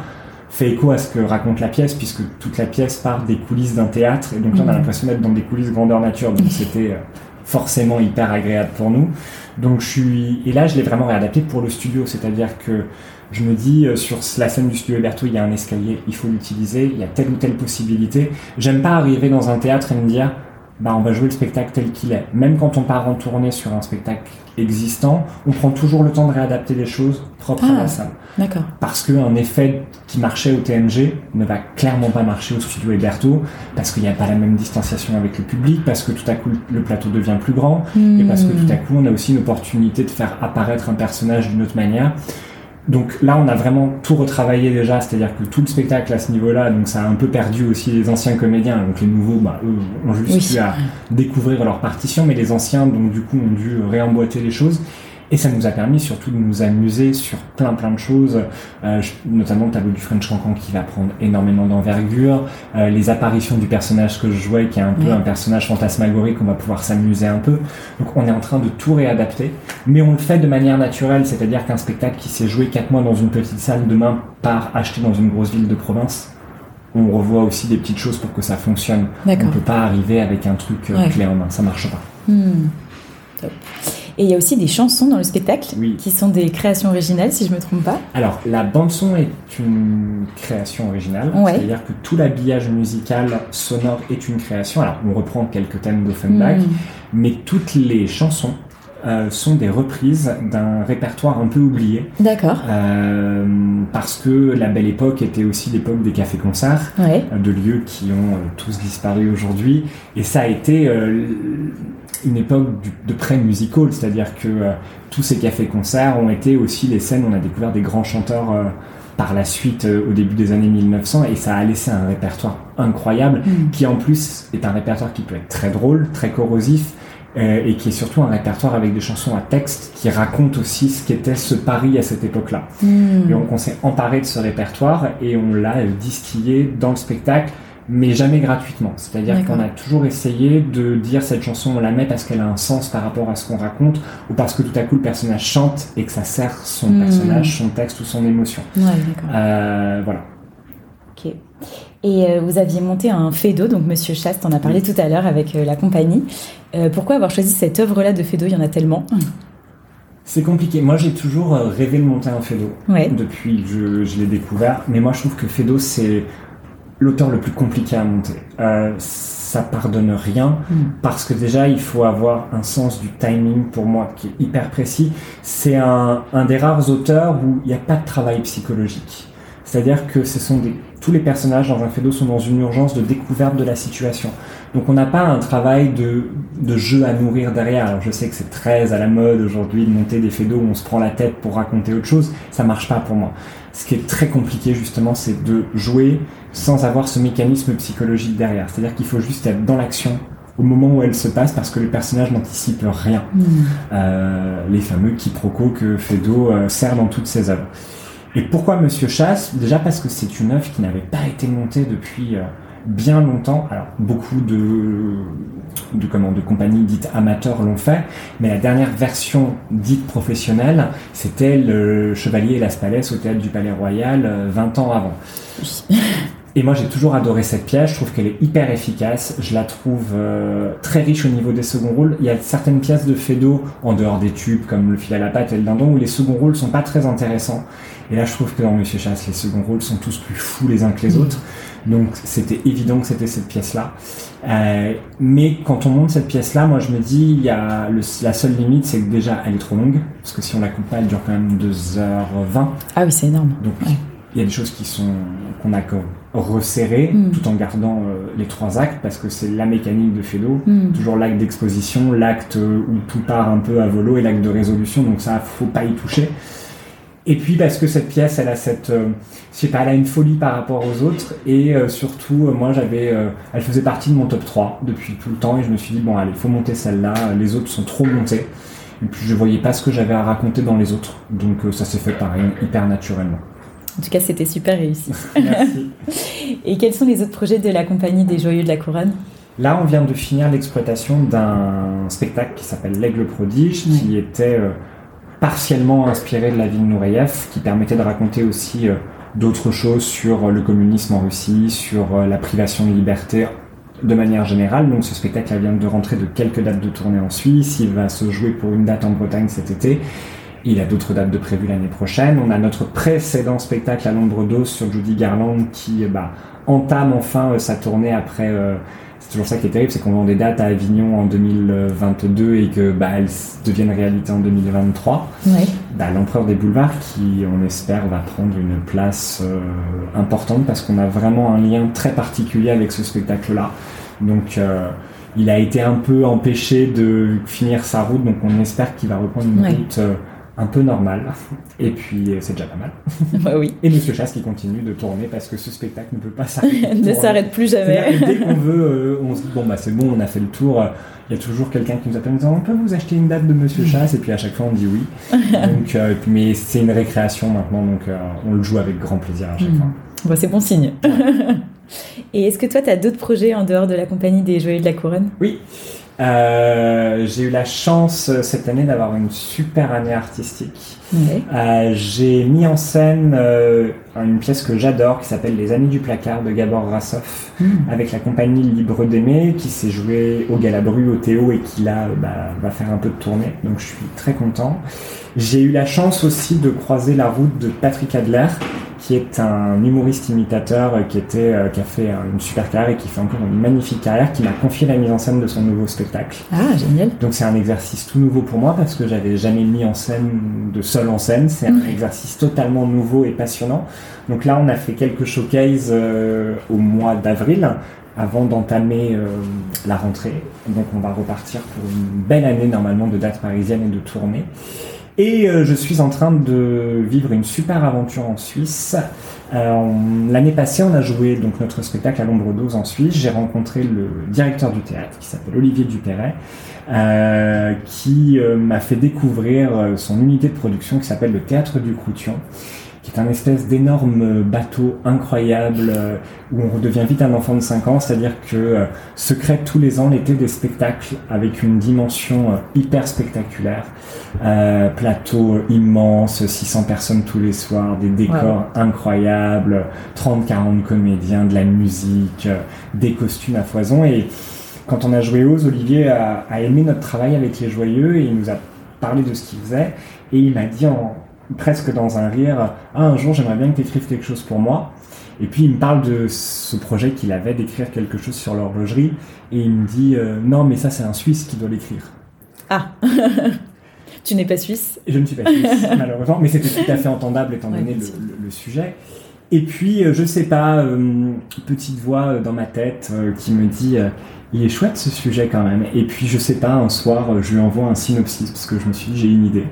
fait écho à ce que raconte la pièce puisque toute la pièce part des coulisses d'un théâtre et donc là on a mmh. l'impression d'être dans des coulisses grandeur nature donc *laughs* c'était euh, forcément hyper agréable pour nous. Donc je suis et là je l'ai vraiment réadapté pour le studio, c'est-à-dire que je me dis euh, sur la scène du studio Alberto, il y a un escalier, il faut l'utiliser, il y a telle ou telle possibilité. J'aime pas arriver dans un théâtre et me dire bah on va jouer le spectacle tel qu'il est. Même quand on part en tournée sur un spectacle existant, on prend toujours le temps de réadapter les choses propres à la ah, salle. D'accord. Parce qu'un effet qui marchait au TMG ne va clairement pas marcher au studio Héberto, parce qu'il n'y a pas la même distanciation avec le public, parce que tout à coup le plateau devient plus grand, et parce que tout à coup on a aussi une opportunité de faire apparaître un personnage d'une autre manière. Donc là, on a vraiment tout retravaillé déjà, c'est-à-dire que tout le spectacle à ce niveau-là, donc ça a un peu perdu aussi les anciens comédiens. Donc les nouveaux, bah, eux, ont juste eu à découvrir leur partition, mais les anciens, donc du coup, ont dû réemboîter les choses. Et ça nous a permis surtout de nous amuser sur plein plein de choses, euh, notamment le tableau du French Cancan qui va prendre énormément d'envergure, euh, les apparitions du personnage que je jouais qui est un peu un personnage fantasmagorique, on va pouvoir s'amuser un peu. Donc on est en train de tout réadapter, mais on le fait de manière naturelle, c'est-à-dire qu'un spectacle qui s'est joué 4 mois dans une petite salle demain part acheter dans une grosse ville de province. On revoit aussi des petites choses pour que ça fonctionne. On ne peut pas arriver avec un truc euh, clé en main, ça marche pas. Hmm. Et il y a aussi des chansons dans le spectacle qui sont des créations originales, si je ne me trompe pas. Alors, la bande-son est une création originale. C'est-à-dire que tout l'habillage musical sonore est une création. Alors, on reprend quelques thèmes d'Offenbach, mm. mais toutes les chansons euh, sont des reprises d'un répertoire un peu oublié. D'accord. Euh, parce que la belle époque était aussi l'époque des cafés-concerts, euh, de lieux qui ont tous disparu aujourd'hui. Et ça a été une époque de pré-musical, c'est-à-dire que tous ces cafés-concerts ont été aussi les scènes où on a découvert des grands chanteurs par la suite au début des années 1900 et ça a laissé un répertoire incroyable mm. qui en plus est un répertoire qui peut être très drôle, très corrosif euh, et qui est surtout un répertoire avec des chansons à texte qui racontent aussi ce qu'était ce Paris à cette époque-là. Hmm. Et donc on s'est emparé de ce répertoire et on l'a distillé dans le spectacle mais jamais gratuitement. C'est-à-dire qu'on a toujours essayé de dire cette chanson, on la met parce qu'elle a un sens par rapport à ce qu'on raconte, ou parce que tout à coup le personnage chante et que ça sert son hmm. personnage, son texte ou son émotion. Ouais, euh, voilà. Ok. Et euh, vous aviez monté un Fedo, donc Monsieur Chaste en a parlé tout à l'heure avec euh, la compagnie. Euh, pourquoi avoir choisi cette œuvre-là de Fedo? Il y en a tellement. C'est compliqué. Moi, j'ai toujours rêvé de monter un Fedo depuis que je, l'ai découvert. Mais moi, je trouve que Fedo, c'est l'auteur le plus compliqué à monter. ça pardonne rien mm. parce que déjà, il faut avoir un sens du timing pour moi qui est hyper précis. C'est un, un des rares auteurs où il n'y a pas de travail psychologique. C'est-à-dire que ce sont des tous les personnages dans un Fedo sont dans une urgence de découverte de la situation. Donc on n'a pas un travail de, de, jeu à nourrir derrière. Alors je sais que c'est très à la mode aujourd'hui de monter des Fedos où on se prend la tête pour raconter autre chose. Ça marche pas pour moi. Ce qui est très compliqué justement, c'est de jouer sans avoir ce mécanisme psychologique derrière. C'est-à-dire qu'il faut juste être dans l'action au moment où elle se passe parce que le personnage n'anticipe rien. Hmm. Euh, les fameux quiproquos que Fedo euh, sert dans toutes ses œuvres. Et pourquoi Monsieur Chasse? Déjà parce que c'est une œuvre qui n'avait pas été montée depuis euh, bien longtemps. Alors beaucoup de de, comment, de compagnies dites amateurs l'ont fait, mais la dernière version dite professionnelle, c'était le Chevalier et Las Palais au théâtre du Palais Royal 20 euh, ans avant. Et moi, j'ai toujours adoré cette pièce. Je trouve qu'elle est hyper efficace. Je la trouve euh, très riche au niveau des seconds rôles. Il y a certaines pièces de Fedo, en dehors des tubes, comme le fil à la patte et le dindon, où les seconds rôles sont pas très intéressants. Et là, je trouve que dans Monsieur Chasse, les seconds rôles sont tous plus fous les uns que les autres. Donc, c'était évident que c'était cette pièce-là. Euh, mais quand on monte cette pièce-là, moi, je me dis, il y a la seule limite, c'est que déjà, elle est trop longue. Parce que si on la coupe pas, elle dure quand même 2h20. Ah oui, c'est énorme. Donc, il y a des choses qui sont qu'on a resserrées mm. tout en gardant euh, les trois actes parce que c'est la mécanique de Fedo mm. toujours l'acte d'exposition l'acte où tout part un peu à volo et l'acte de résolution donc ça faut pas y toucher et puis parce que cette pièce elle a cette euh, je sais pas elle a une folie par rapport aux autres. Et euh, surtout moi j'avais elle faisait partie de mon top 3 depuis tout le temps. Et je me suis dit bon allez il faut monter celle-là. Les autres sont trop montées et puis je voyais pas ce que j'avais à raconter dans les autres. Donc ça s'est fait pareil hyper naturellement. En tout cas, c'était super réussi. *laughs* Merci. *laughs* Et quels sont les autres projets de la compagnie des Joyeux de la Couronne? Là, on vient de finir l'exploitation d'un spectacle qui s'appelle L'Aigle Prodige, qui était euh, partiellement inspiré de la vie de Nureyev, qui permettait de raconter aussi euh, d'autres choses sur euh, le communisme en Russie, sur la privation de liberté de manière générale. Donc ce spectacle vient de rentrer de quelques dates de tournée en Suisse. Il va se jouer pour une date en Bretagne cet été. Il a d'autres dates de prévues l'année prochaine. On a notre précédent spectacle à l'ombre d'os sur Judy Garland qui bah, entame enfin euh, sa tournée après. Euh, toujours ça qui est terrible, c'est qu'on vend des dates à Avignon en 2022 et que bah, elles deviennent réalité en 2023. Bah, L'empereur des boulevards qui, on espère, va prendre une place euh, importante parce qu'on a vraiment un lien très particulier avec ce spectacle-là. Donc il a été un peu empêché de finir sa route, donc on espère qu'il va reprendre une route un peu normal. Et puis, euh, c'est déjà pas mal. *laughs* Bah oui. Et Monsieur Chasse qui continue de tourner parce que ce spectacle ne peut pas s'arrêter. *laughs* ne s'arrête plus jamais. Dès qu'on veut, euh, on se dit, bon, bah c'est bon, on a fait le tour. Il y a toujours quelqu'un qui nous appelle en disant, on peut vous acheter une date de Monsieur *laughs* Chasse? Et puis à chaque fois, on dit oui. donc, euh, mais c'est une récréation maintenant, donc on le joue avec grand plaisir à chaque hmm. fois. Bah, c'est bon signe. Et est-ce que toi, tu as d'autres projets en dehors de la compagnie des Joyeux de la Couronne? Oui. Euh, j'ai eu la chance euh, cette année d'avoir une super année artistique. Euh, j'ai mis en scène une pièce que j'adore qui s'appelle Les Amis du placard de Gabor Rassov hmm. avec la compagnie Libre d'aimer qui s'est jouée au Galabru, au Théo et qui là bah, va faire un peu de tournée. Donc je suis très content. J'ai eu la chance aussi de croiser la route de Patrick Adler qui est un humoriste imitateur qui, était, qui a fait une super carrière et qui fait encore une magnifique carrière, qui m'a confié la mise en scène de son nouveau spectacle. Ah, génial. Donc c'est un exercice tout nouveau pour moi parce que j'avais jamais mis en scène de seul en scène. C'est un exercice totalement nouveau et passionnant. Donc là, on a fait quelques showcases au mois d'avril avant d'entamer euh, la rentrée. Donc on va repartir pour une belle année normalement de dates parisiennes et de tournées. Et euh, je suis en train de vivre une super aventure en Suisse. Euh, L'année passée, on a joué donc notre spectacle à l'ombre d'Ose en Suisse. J'ai rencontré le directeur du théâtre qui s'appelle Olivier Dupéret, euh, qui m'a fait découvrir son unité de production qui s'appelle le Théâtre du Croutillon qui est un espèce d'énorme bateau incroyable euh, où on redevient vite un enfant de 5 ans, c'est-à-dire que euh, se crée tous les ans l'été des spectacles avec une dimension euh, hyper spectaculaire. plateau immense, 600 personnes tous les soirs, des décors incroyables, 30-40 comédiens, de la musique, des costumes à foison. Et quand on a joué Ose, Olivier a, a aimé notre travail avec les joyeux et il nous a parlé de ce qu'il faisait. Et il m'a dit en, presque dans un rire, ah, un jour j'aimerais bien que tu écrives quelque chose pour moi. Et puis il me parle de ce projet qu'il avait d'écrire quelque chose sur l'horlogerie et il me dit euh, non mais ça c'est un Suisse qui doit l'écrire. Ah *laughs* Tu n'es pas suisse Je ne suis pas suisse *laughs* malheureusement, mais c'était tout à fait entendable étant donné le, sujet. Et puis euh, je sais pas, euh, petite voix dans ma tête qui me dit il est chouette ce sujet quand même. Et puis je sais pas, un soir je lui envoie un synopsis parce que je me suis dit j'ai une idée.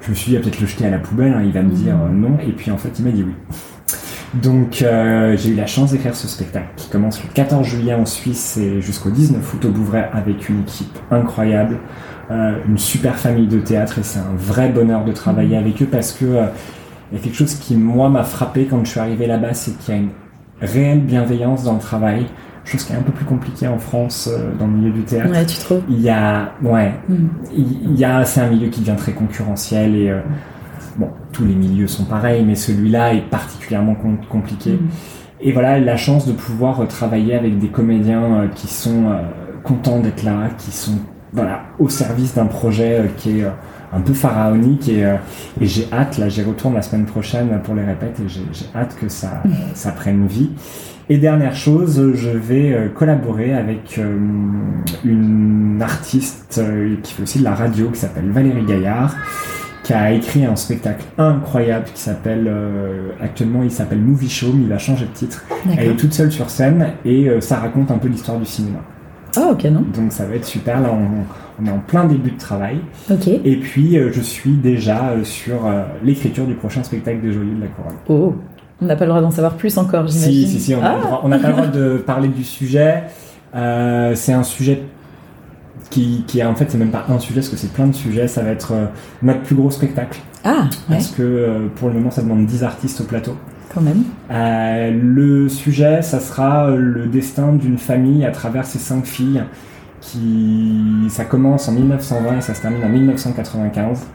Je me suis dit, il va peut-être le jeter à la poubelle, hein, il va me dire euh, non. Et puis en fait, il m'a dit oui. Donc euh, j'ai eu la chance d'écrire ce spectacle qui commence le 14 juillet en Suisse et jusqu'au 19 août au Bouvray avec une équipe incroyable, euh, une super famille de théâtre et c'est un vrai bonheur de travailler mmh. avec eux parce que il y a quelque chose qui moi m'a frappé quand je suis arrivé là-bas, c'est qu'il y a une réelle bienveillance dans le travail chose qui est un peu plus compliquée en France euh, dans le milieu du théâtre. Ouais, tu trouves? Il y a, ouais, hmm. il y a, c'est un milieu qui devient très concurrentiel et euh, bon, tous les milieux sont pareils, mais celui-là est particulièrement compliqué. Hmm. Et voilà, la chance de pouvoir euh, travailler avec des comédiens qui sont contents d'être là, qui sont voilà au service d'un projet qui est un peu pharaonique et, et j'ai hâte là j'y retourne la semaine prochaine pour les répètes et j'ai hâte que ça hmm. ça prenne vie et dernière chose, je vais euh, collaborer avec euh, une artiste euh, qui fait aussi de la radio qui s'appelle Valérie Gaillard qui a écrit un spectacle incroyable qui s'appelle actuellement il s'appelle Movie Show mais il a changé de titre. Elle est toute seule sur scène et ça raconte un peu l'histoire du cinéma. Oh ok non. Donc ça va être super là on, est en plein début de travail. Ok. Et puis je suis déjà sur l'écriture du prochain spectacle des Joyeux de la Couronne. Oh on n'a pas le droit d'en savoir plus encore, j'imagine. Si, si, si, on n'a pas le droit de *laughs* parler du sujet. Euh, c'est un sujet qui, qui est en fait, c'est même pas un sujet, parce que c'est plein de sujets. Ça va être euh, notre plus gros spectacle. Ah, ouais. Parce que euh, pour le moment, ça demande 10 artistes au plateau. Quand même. le sujet, ça sera le destin d'une famille à travers ses cinq filles. Qui, ça commence en 1920 et ça se termine en 1995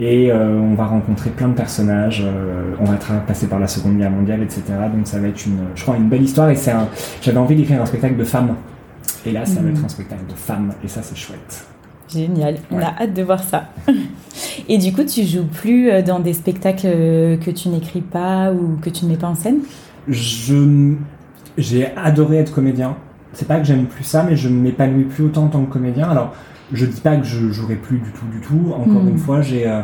et euh, on va rencontrer plein de personnages, euh, on va passer par la Seconde Guerre mondiale, etc. Donc ça va être une, je crois, une belle histoire et c'est un, j'avais envie d'écrire un spectacle de femmes. Et là, ça va mm. être un spectacle de femmes et ça, c'est chouette. Génial, on a hâte de voir ça. *laughs* et du coup, tu joues plus euh, dans des spectacles que tu n'écris pas ou que tu ne mets pas en scène? Je, j'ai adoré être comédien. C'est pas que j'aime plus ça, mais je ne m'épanouis plus autant en tant que comédien. Alors, je dis pas que je jouerai plus du tout, du tout. Encore une hmm. fois, j'ai euh,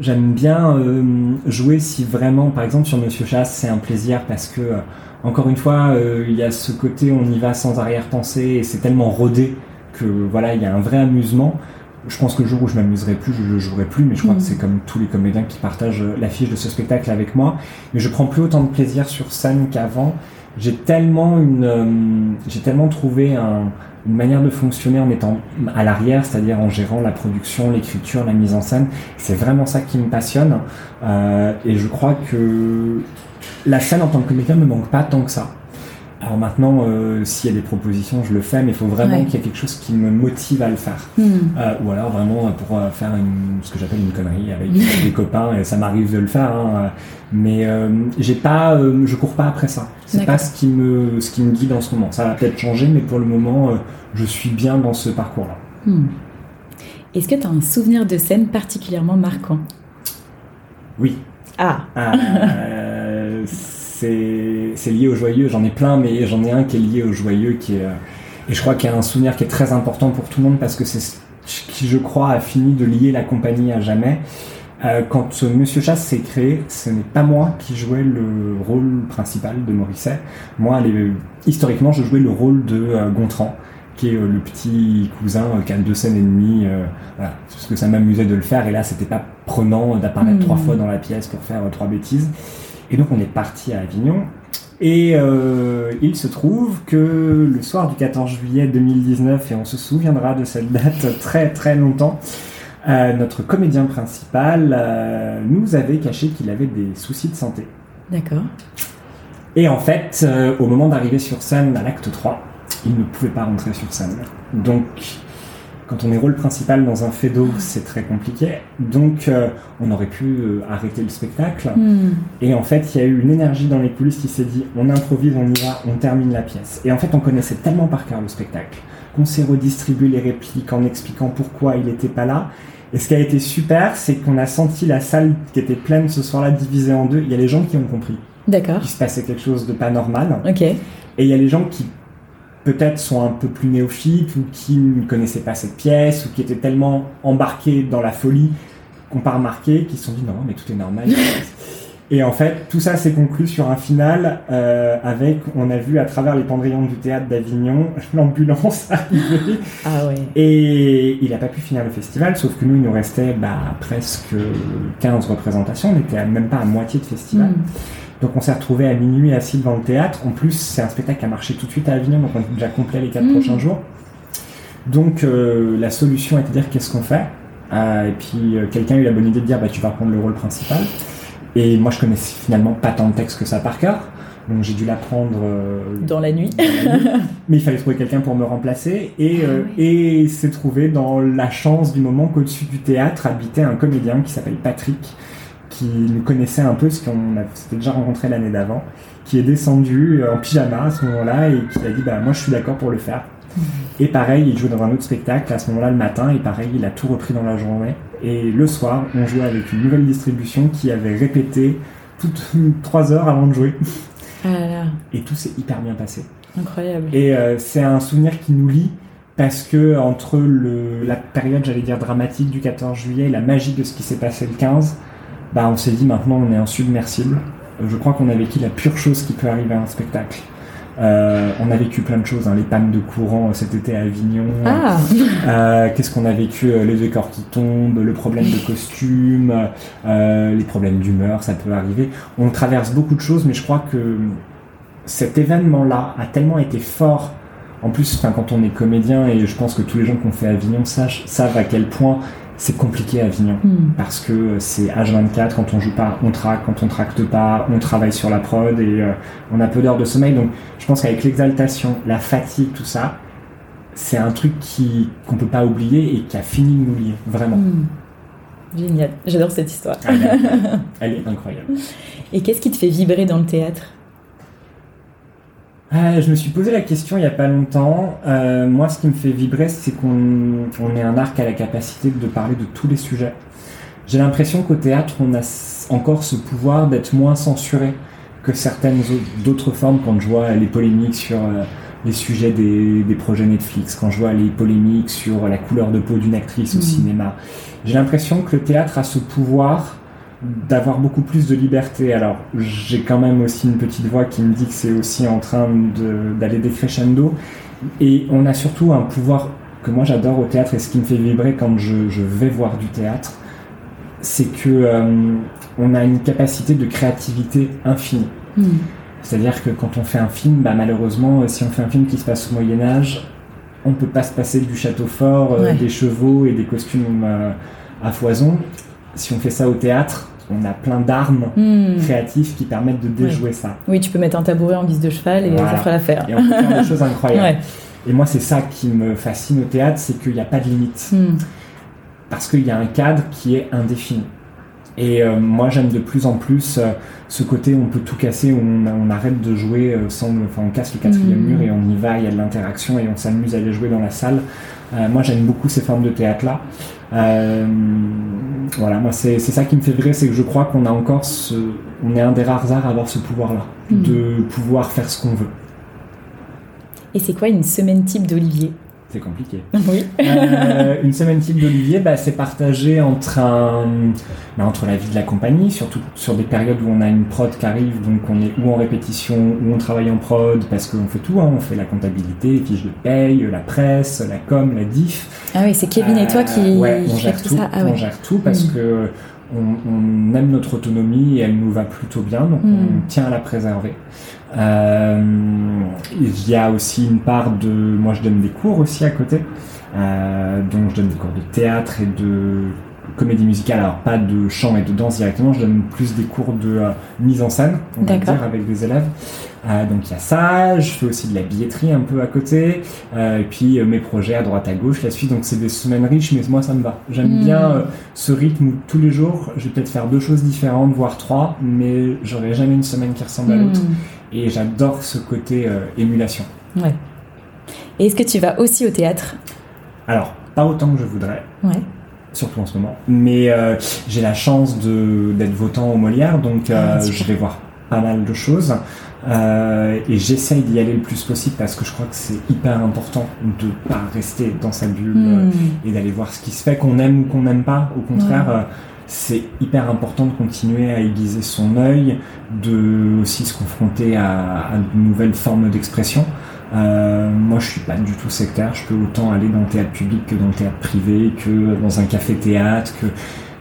j'aime bien euh, jouer si vraiment, par exemple, sur Monsieur Chasse, c'est un plaisir parce que, euh, encore une fois, il y a ce côté on y va sans arrière-pensée et c'est tellement rodé que voilà, il y a un vrai amusement. Je pense que le jour où je m'amuserai plus, je ne jouerai plus, mais je crois que hmm. c'est comme tous les comédiens qui partagent l'affiche de ce spectacle avec moi. Mais je prends plus autant de plaisir sur scène qu'avant. J'ai tellement une, j'ai tellement trouvé un, une manière de fonctionner en étant à l'arrière, c'est-à-dire en gérant la production, l'écriture, la mise en scène. C'est vraiment ça qui me passionne. Euh, et je crois que la scène en tant que comédien ne me manque pas tant que ça. Alors maintenant, euh, s'il y a des propositions, je le fais, mais il faut vraiment qu'il y ait quelque chose qui me motive à le faire. Hmm. Euh, ou alors vraiment pour euh, faire une, ce que j'appelle une connerie avec *laughs* des copains, et ça m'arrive de le faire. Hein, mais j'ai pas, je cours pas après ça. C'est pas ce qui me, ce qui me guide en ce moment. Ça va peut-être changer, mais pour le moment, je suis bien dans ce parcours-là. Hmm. Est-ce que tu as un souvenir de scène particulièrement marquant? Oui. Ah. *laughs* c'est lié au joyeux. J'en ai plein, mais j'en ai un qui est lié au joyeux, qui est, et je crois qu'il y a un souvenir qui est très important pour tout le monde parce que c'est qui, je crois, a fini de lier la compagnie à jamais. Euh, quand Monsieur Chasse s'est créé, ce n'est pas moi qui jouais le rôle principal de Morisset. Moi, historiquement, je jouais le rôle de euh, Gontran, qui est euh, le petit cousin qui a deux scènes et demie. voilà, parce que ça m'amusait de le faire. Et là, c'était pas prenant d'apparaître hmm. trois fois dans la pièce pour faire trois bêtises. Et donc, on est parti à Avignon. Et il se trouve que le soir du 14 juillet 2019, et on se souviendra de cette date très très longtemps, euh, notre comédien principal euh, nous avait caché qu'il avait des soucis de santé. D'accord. Et en fait, euh, au moment d'arriver sur scène à l'acte 3, il ne pouvait pas rentrer sur scène. Donc, quand on est rôle principal dans un fait d'eau, c'est très compliqué. Donc, on aurait pu arrêter le spectacle. Hmm. Et en fait, il y a eu une énergie dans les coulisses qui s'est dit on improvise, on y va, on termine la pièce. Et en fait, on connaissait tellement par cœur le spectacle qu'on s'est redistribué les répliques en expliquant pourquoi il n'était pas là. Et ce qui a été super, c'est qu'on a senti la salle qui était pleine ce soir-là divisée en deux. Il y a les gens qui ont compris. D'accord. Qu'il se passait quelque chose de pas normal. Ok. Et il y a les gens qui peut-être sont un peu plus néophytes ou qui ne connaissaient pas cette pièce ou qui étaient tellement embarqués dans la folie qu'on pas remarqué, qui se sont dit non mais tout est normal. *laughs* Et en fait, tout ça s'est conclu sur un final euh, avec, on a vu à travers les pendrillons du théâtre d'Avignon, *laughs* l'ambulance arriver. Ah ouais. Et il n'a pas pu finir le festival, sauf que nous, il nous restait bah, presque 15 représentations, on n'était même pas à moitié de festival. Hmm. Donc on s'est retrouvé à minuit assis devant le théâtre. En plus, c'est un spectacle qui a marché tout de suite à Avignon, donc on est déjà complet les 4 hmm. prochains jours. Donc euh, la solution était de dire qu'est-ce qu'on fait? Euh, Et puis quelqu'un a eu la bonne idée de dire bah, tu vas prendre le rôle principal. Et moi, je connaissais finalement pas tant de textes que ça par cœur. Donc j'ai dû l'apprendre euh, dans la nuit. *laughs* Mais il fallait trouver quelqu'un pour me remplacer et, euh, ah et c'est trouvé dans la chance du moment qu'au-dessus du théâtre habitait un comédien qui s'appelle Patrick, qui nous connaissait un peu, parce qu'on s'était déjà rencontré l'année d'avant, qui est descendu euh, en pyjama à ce moment-là et qui a dit bah moi je suis d'accord pour le faire. Et pareil, il joue dans un autre spectacle à ce moment-là le matin, et pareil, il a tout repris dans la journée. Et le soir, on jouait avec une nouvelle distribution qui avait répété toutes trois heures avant de jouer. Ah et tout s'est hyper bien passé. Incroyable. Et euh, c'est un souvenir qui nous lie parce que entre le, la période, j'allais dire dramatique du 14 juillet et la magie de ce qui s'est passé le 15, bah on s'est dit maintenant on est insubmersible. Je crois qu'on a vécu la pure chose qui peut arriver à un spectacle. Euh, on a vécu plein de choses, hein, les pannes de courant euh, cet été à Avignon. Ah. Euh, Qu'est-ce qu'on a vécu Les décors qui tombent, le problème de costume, euh, les problèmes d'humeur, ça peut arriver. On traverse beaucoup de choses, mais je crois que cet événement-là a tellement été fort. En plus, quand on est comédien, et je pense que tous les gens qui ont fait Avignon savent à quel point c'est compliqué à Avignon hmm. parce que c'est H24 quand on joue pas, on traque, quand on tracte pas, on travaille sur la prod et euh, on a peu d'heures de sommeil. Donc je pense qu'avec l'exaltation, la fatigue, tout ça, c'est un truc qui qu'on peut pas oublier et qui a fini de nous lier vraiment. Hmm. Génial, j'adore cette histoire. *laughs* elle est incroyable. Et qu'est-ce qui te fait vibrer dans le théâtre? Ah, je me suis posé la question il n'y a pas longtemps. Euh, moi, ce qui me fait vibrer, c'est qu'on on est un arc à la capacité de parler de tous les sujets. J'ai l'impression qu'au théâtre, on a encore ce pouvoir d'être moins censuré que certaines d'autres formes quand je vois les polémiques sur euh, les sujets des, des, projets Netflix, quand je vois les polémiques sur la couleur de peau d'une actrice au mmh. cinéma. J'ai l'impression que le théâtre a ce pouvoir d'avoir beaucoup plus de liberté. Alors, j'ai quand même aussi une petite voix qui me dit que c'est aussi en train d'aller décrescendo. Et on a surtout un pouvoir que moi j'adore au théâtre et ce qui me fait vibrer quand je, vais voir du théâtre, c'est que euh, on a une capacité de créativité infinie. Hmm. C'est-à-dire que quand on fait un film, bah, malheureusement, si on fait un film qui se passe au Moyen Âge, on peut pas se passer du château fort, euh, des chevaux et des costumes euh, à foison si on fait ça au théâtre, on a plein d'armes hmm. créatives qui permettent de déjouer ça. Oui, tu peux mettre un tabouret en guise de cheval et ça fera l'affaire. Et on peut faire des choses incroyables. *laughs* Et moi, c'est ça qui me fascine au théâtre, c'est qu'il n'y a pas de limite. Hmm. Parce qu'il y a un cadre qui est indéfini. Et moi, j'aime de plus en plus ce côté on peut tout casser, on, on arrête de jouer sans, enfin, on casse le quatrième mmh. mur et on y va, il y a de l'interaction et on s'amuse à aller jouer dans la salle. moi, j'aime beaucoup ces formes de théâtre-là. Voilà, moi, c'est ça qui me fait vrai, c'est que je crois qu'on a encore ce, on est un des rares arts à avoir ce pouvoir-là, mmh. de pouvoir faire ce qu'on veut. Et c'est quoi une semaine type d'Olivier? C'est compliqué. Oui. euh, une semaine type d'Olivier, bah, c'est partagé entre, un, bah, entre la vie de la compagnie, surtout sur des périodes où on a une prod qui arrive, donc on est ou en répétition, ou on travaille en prod, parce qu'on fait tout, hein, on fait la comptabilité, les fiches de paye, la presse, la com, la diff. Ah oui, c'est Kevin et toi qui euh, ouais, on gère tout, ça. Ah on gère tout parce mm. que on, aime notre autonomie et elle nous va plutôt bien, donc on tient à la préserver. Euh, il y a aussi une part de... Moi, je donne des cours aussi à côté. Euh, donc, je donne des cours de théâtre et de comédie musicale. Alors, pas de chant et de danse directement. Je donne plus des cours de euh, mise en scène, on va dire, avec des élèves. Euh, donc il y a ça, je fais aussi de la billetterie un peu à côté, euh, et puis euh, mes projets à droite à gauche, la suite. Donc c'est des semaines riches, mais moi ça me va. J'aime hmm. bien ce rythme où tous les jours, je vais peut-être faire deux choses différentes, voire trois, mais j'aurai jamais une semaine qui ressemble à l'autre. Hmm. Et j'adore ce côté émulation. Ouais. Et est-ce que tu vas aussi au théâtre? Alors, pas autant que je voudrais. Ouais surtout en ce moment. Mais j'ai la chance d'être votant au Molière, donc ah, je vais voir pas mal de choses. Euh, et j'essaye d'y aller le plus possible parce que je crois que c'est hyper important de pas rester dans sa bulle hmm. et d'aller voir ce qui se fait, qu'on aime ou qu'on n'aime pas. Au contraire, euh, c'est hyper important de continuer à aiguiser son œil, de aussi se confronter à, à de nouvelles formes d'expression. Euh, moi, je suis pas du tout sectaire. Je peux autant aller dans le théâtre public que dans le théâtre privé, que dans un café-théâtre, que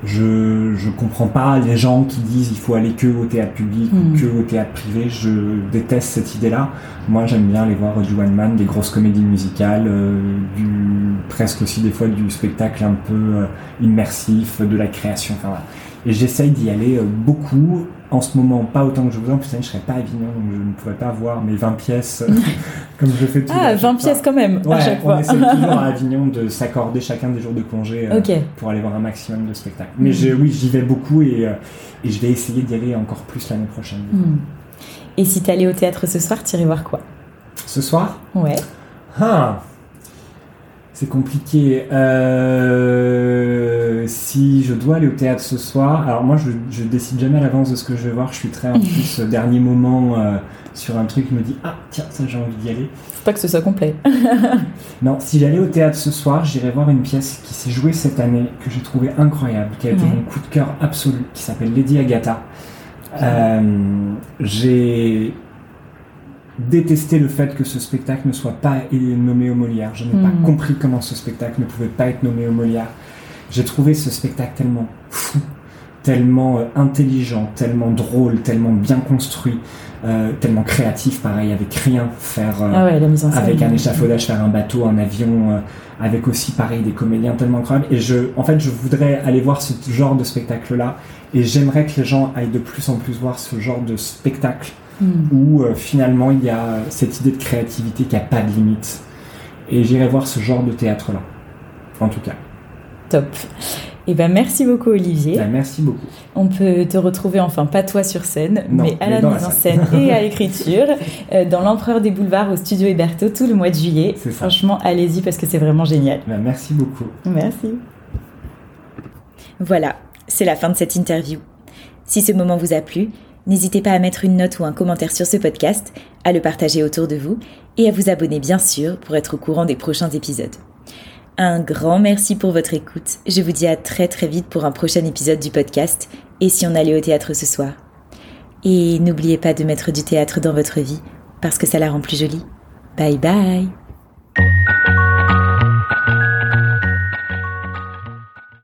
je je comprends pas les gens qui disent il faut aller que au théâtre public ou hmm. que au théâtre privé. Je déteste cette idée-là. Moi, j'aime bien aller voir du one man, des grosses comédies musicales, euh, du presque aussi des fois du spectacle un peu euh, immersif, de la création. Enfin, voilà. Et j'essaye d'y aller euh, beaucoup en ce moment, pas autant que je voudrais. En plus, je serais pas à Avignon, donc je ne pourrais pas voir mes 20 pièces euh, *laughs* comme je fais tout Ah, 20 pièces quand même, ouais, à chaque on essaie toujours à *laughs* Avignon de s'accorder chacun des jours de congé euh, pour aller voir un maximum de spectacles. Mais mm. oui, j'y vais beaucoup et, euh, et, je vais essayer d'y aller encore plus l'année prochaine. Mm. Et si tu allais au théâtre ce soir, tu irais voir quoi? Ce soir? Ouais. Ah c'est compliqué. Euh, si je dois aller au théâtre ce soir, alors moi je, je décide jamais à l'avance de ce que je vais voir. Je suis très en plus dernier moment euh, sur un truc, je me dis ah tiens ça j'ai envie d'y aller. Faut pas que ce soit complet. *laughs* non, si j'allais au théâtre ce soir, j'irais voir une pièce qui s'est jouée cette année que j'ai trouvé incroyable, qui a été mon coup de cœur absolu, qui s'appelle Lady Agatha. Euh, j'ai détester le fait que ce spectacle ne soit pas nommé au Molière. Je n'ai pas hmm. compris comment ce spectacle ne pouvait pas être nommé au Molière. J'ai trouvé ce spectacle tellement fou, tellement euh, intelligent, tellement drôle, tellement bien construit, euh, tellement créatif, pareil, avec rien, faire euh, ah avec un échafaudage, faire un bateau, un avion, avec aussi pareil des comédiens tellement incroyables. Et je, en fait, je voudrais aller voir ce genre de spectacle-là, et j'aimerais que les gens aillent de plus en plus voir ce genre de spectacle Hmm. où euh, finalement il y a cette idée de créativité qui n'a pas de limite. Et j'irai voir ce genre de théâtre-là, en tout cas. Top. Et eh ben merci beaucoup Olivier. Ben, merci beaucoup. On peut te retrouver enfin pas toi sur scène, mais à la mise en scène et à *laughs* l'écriture euh, dans l'Empereur des Boulevards au Studio Héberto tout le mois de juillet. Franchement, allez-y parce que c'est vraiment génial. Ben, merci beaucoup. Merci. Voilà, c'est la fin de cette interview. Si ce moment vous a plu, N'hésitez pas à mettre une note ou un commentaire sur ce podcast, à le partager autour de vous et à vous abonner bien sûr pour être au courant des prochains épisodes. Un grand merci pour votre écoute. Je vous dis à très très vite pour un prochain épisode du podcast et si on allait au théâtre ce soir. Et n'oubliez pas de mettre du théâtre dans votre vie parce que ça la rend plus jolie. Bye bye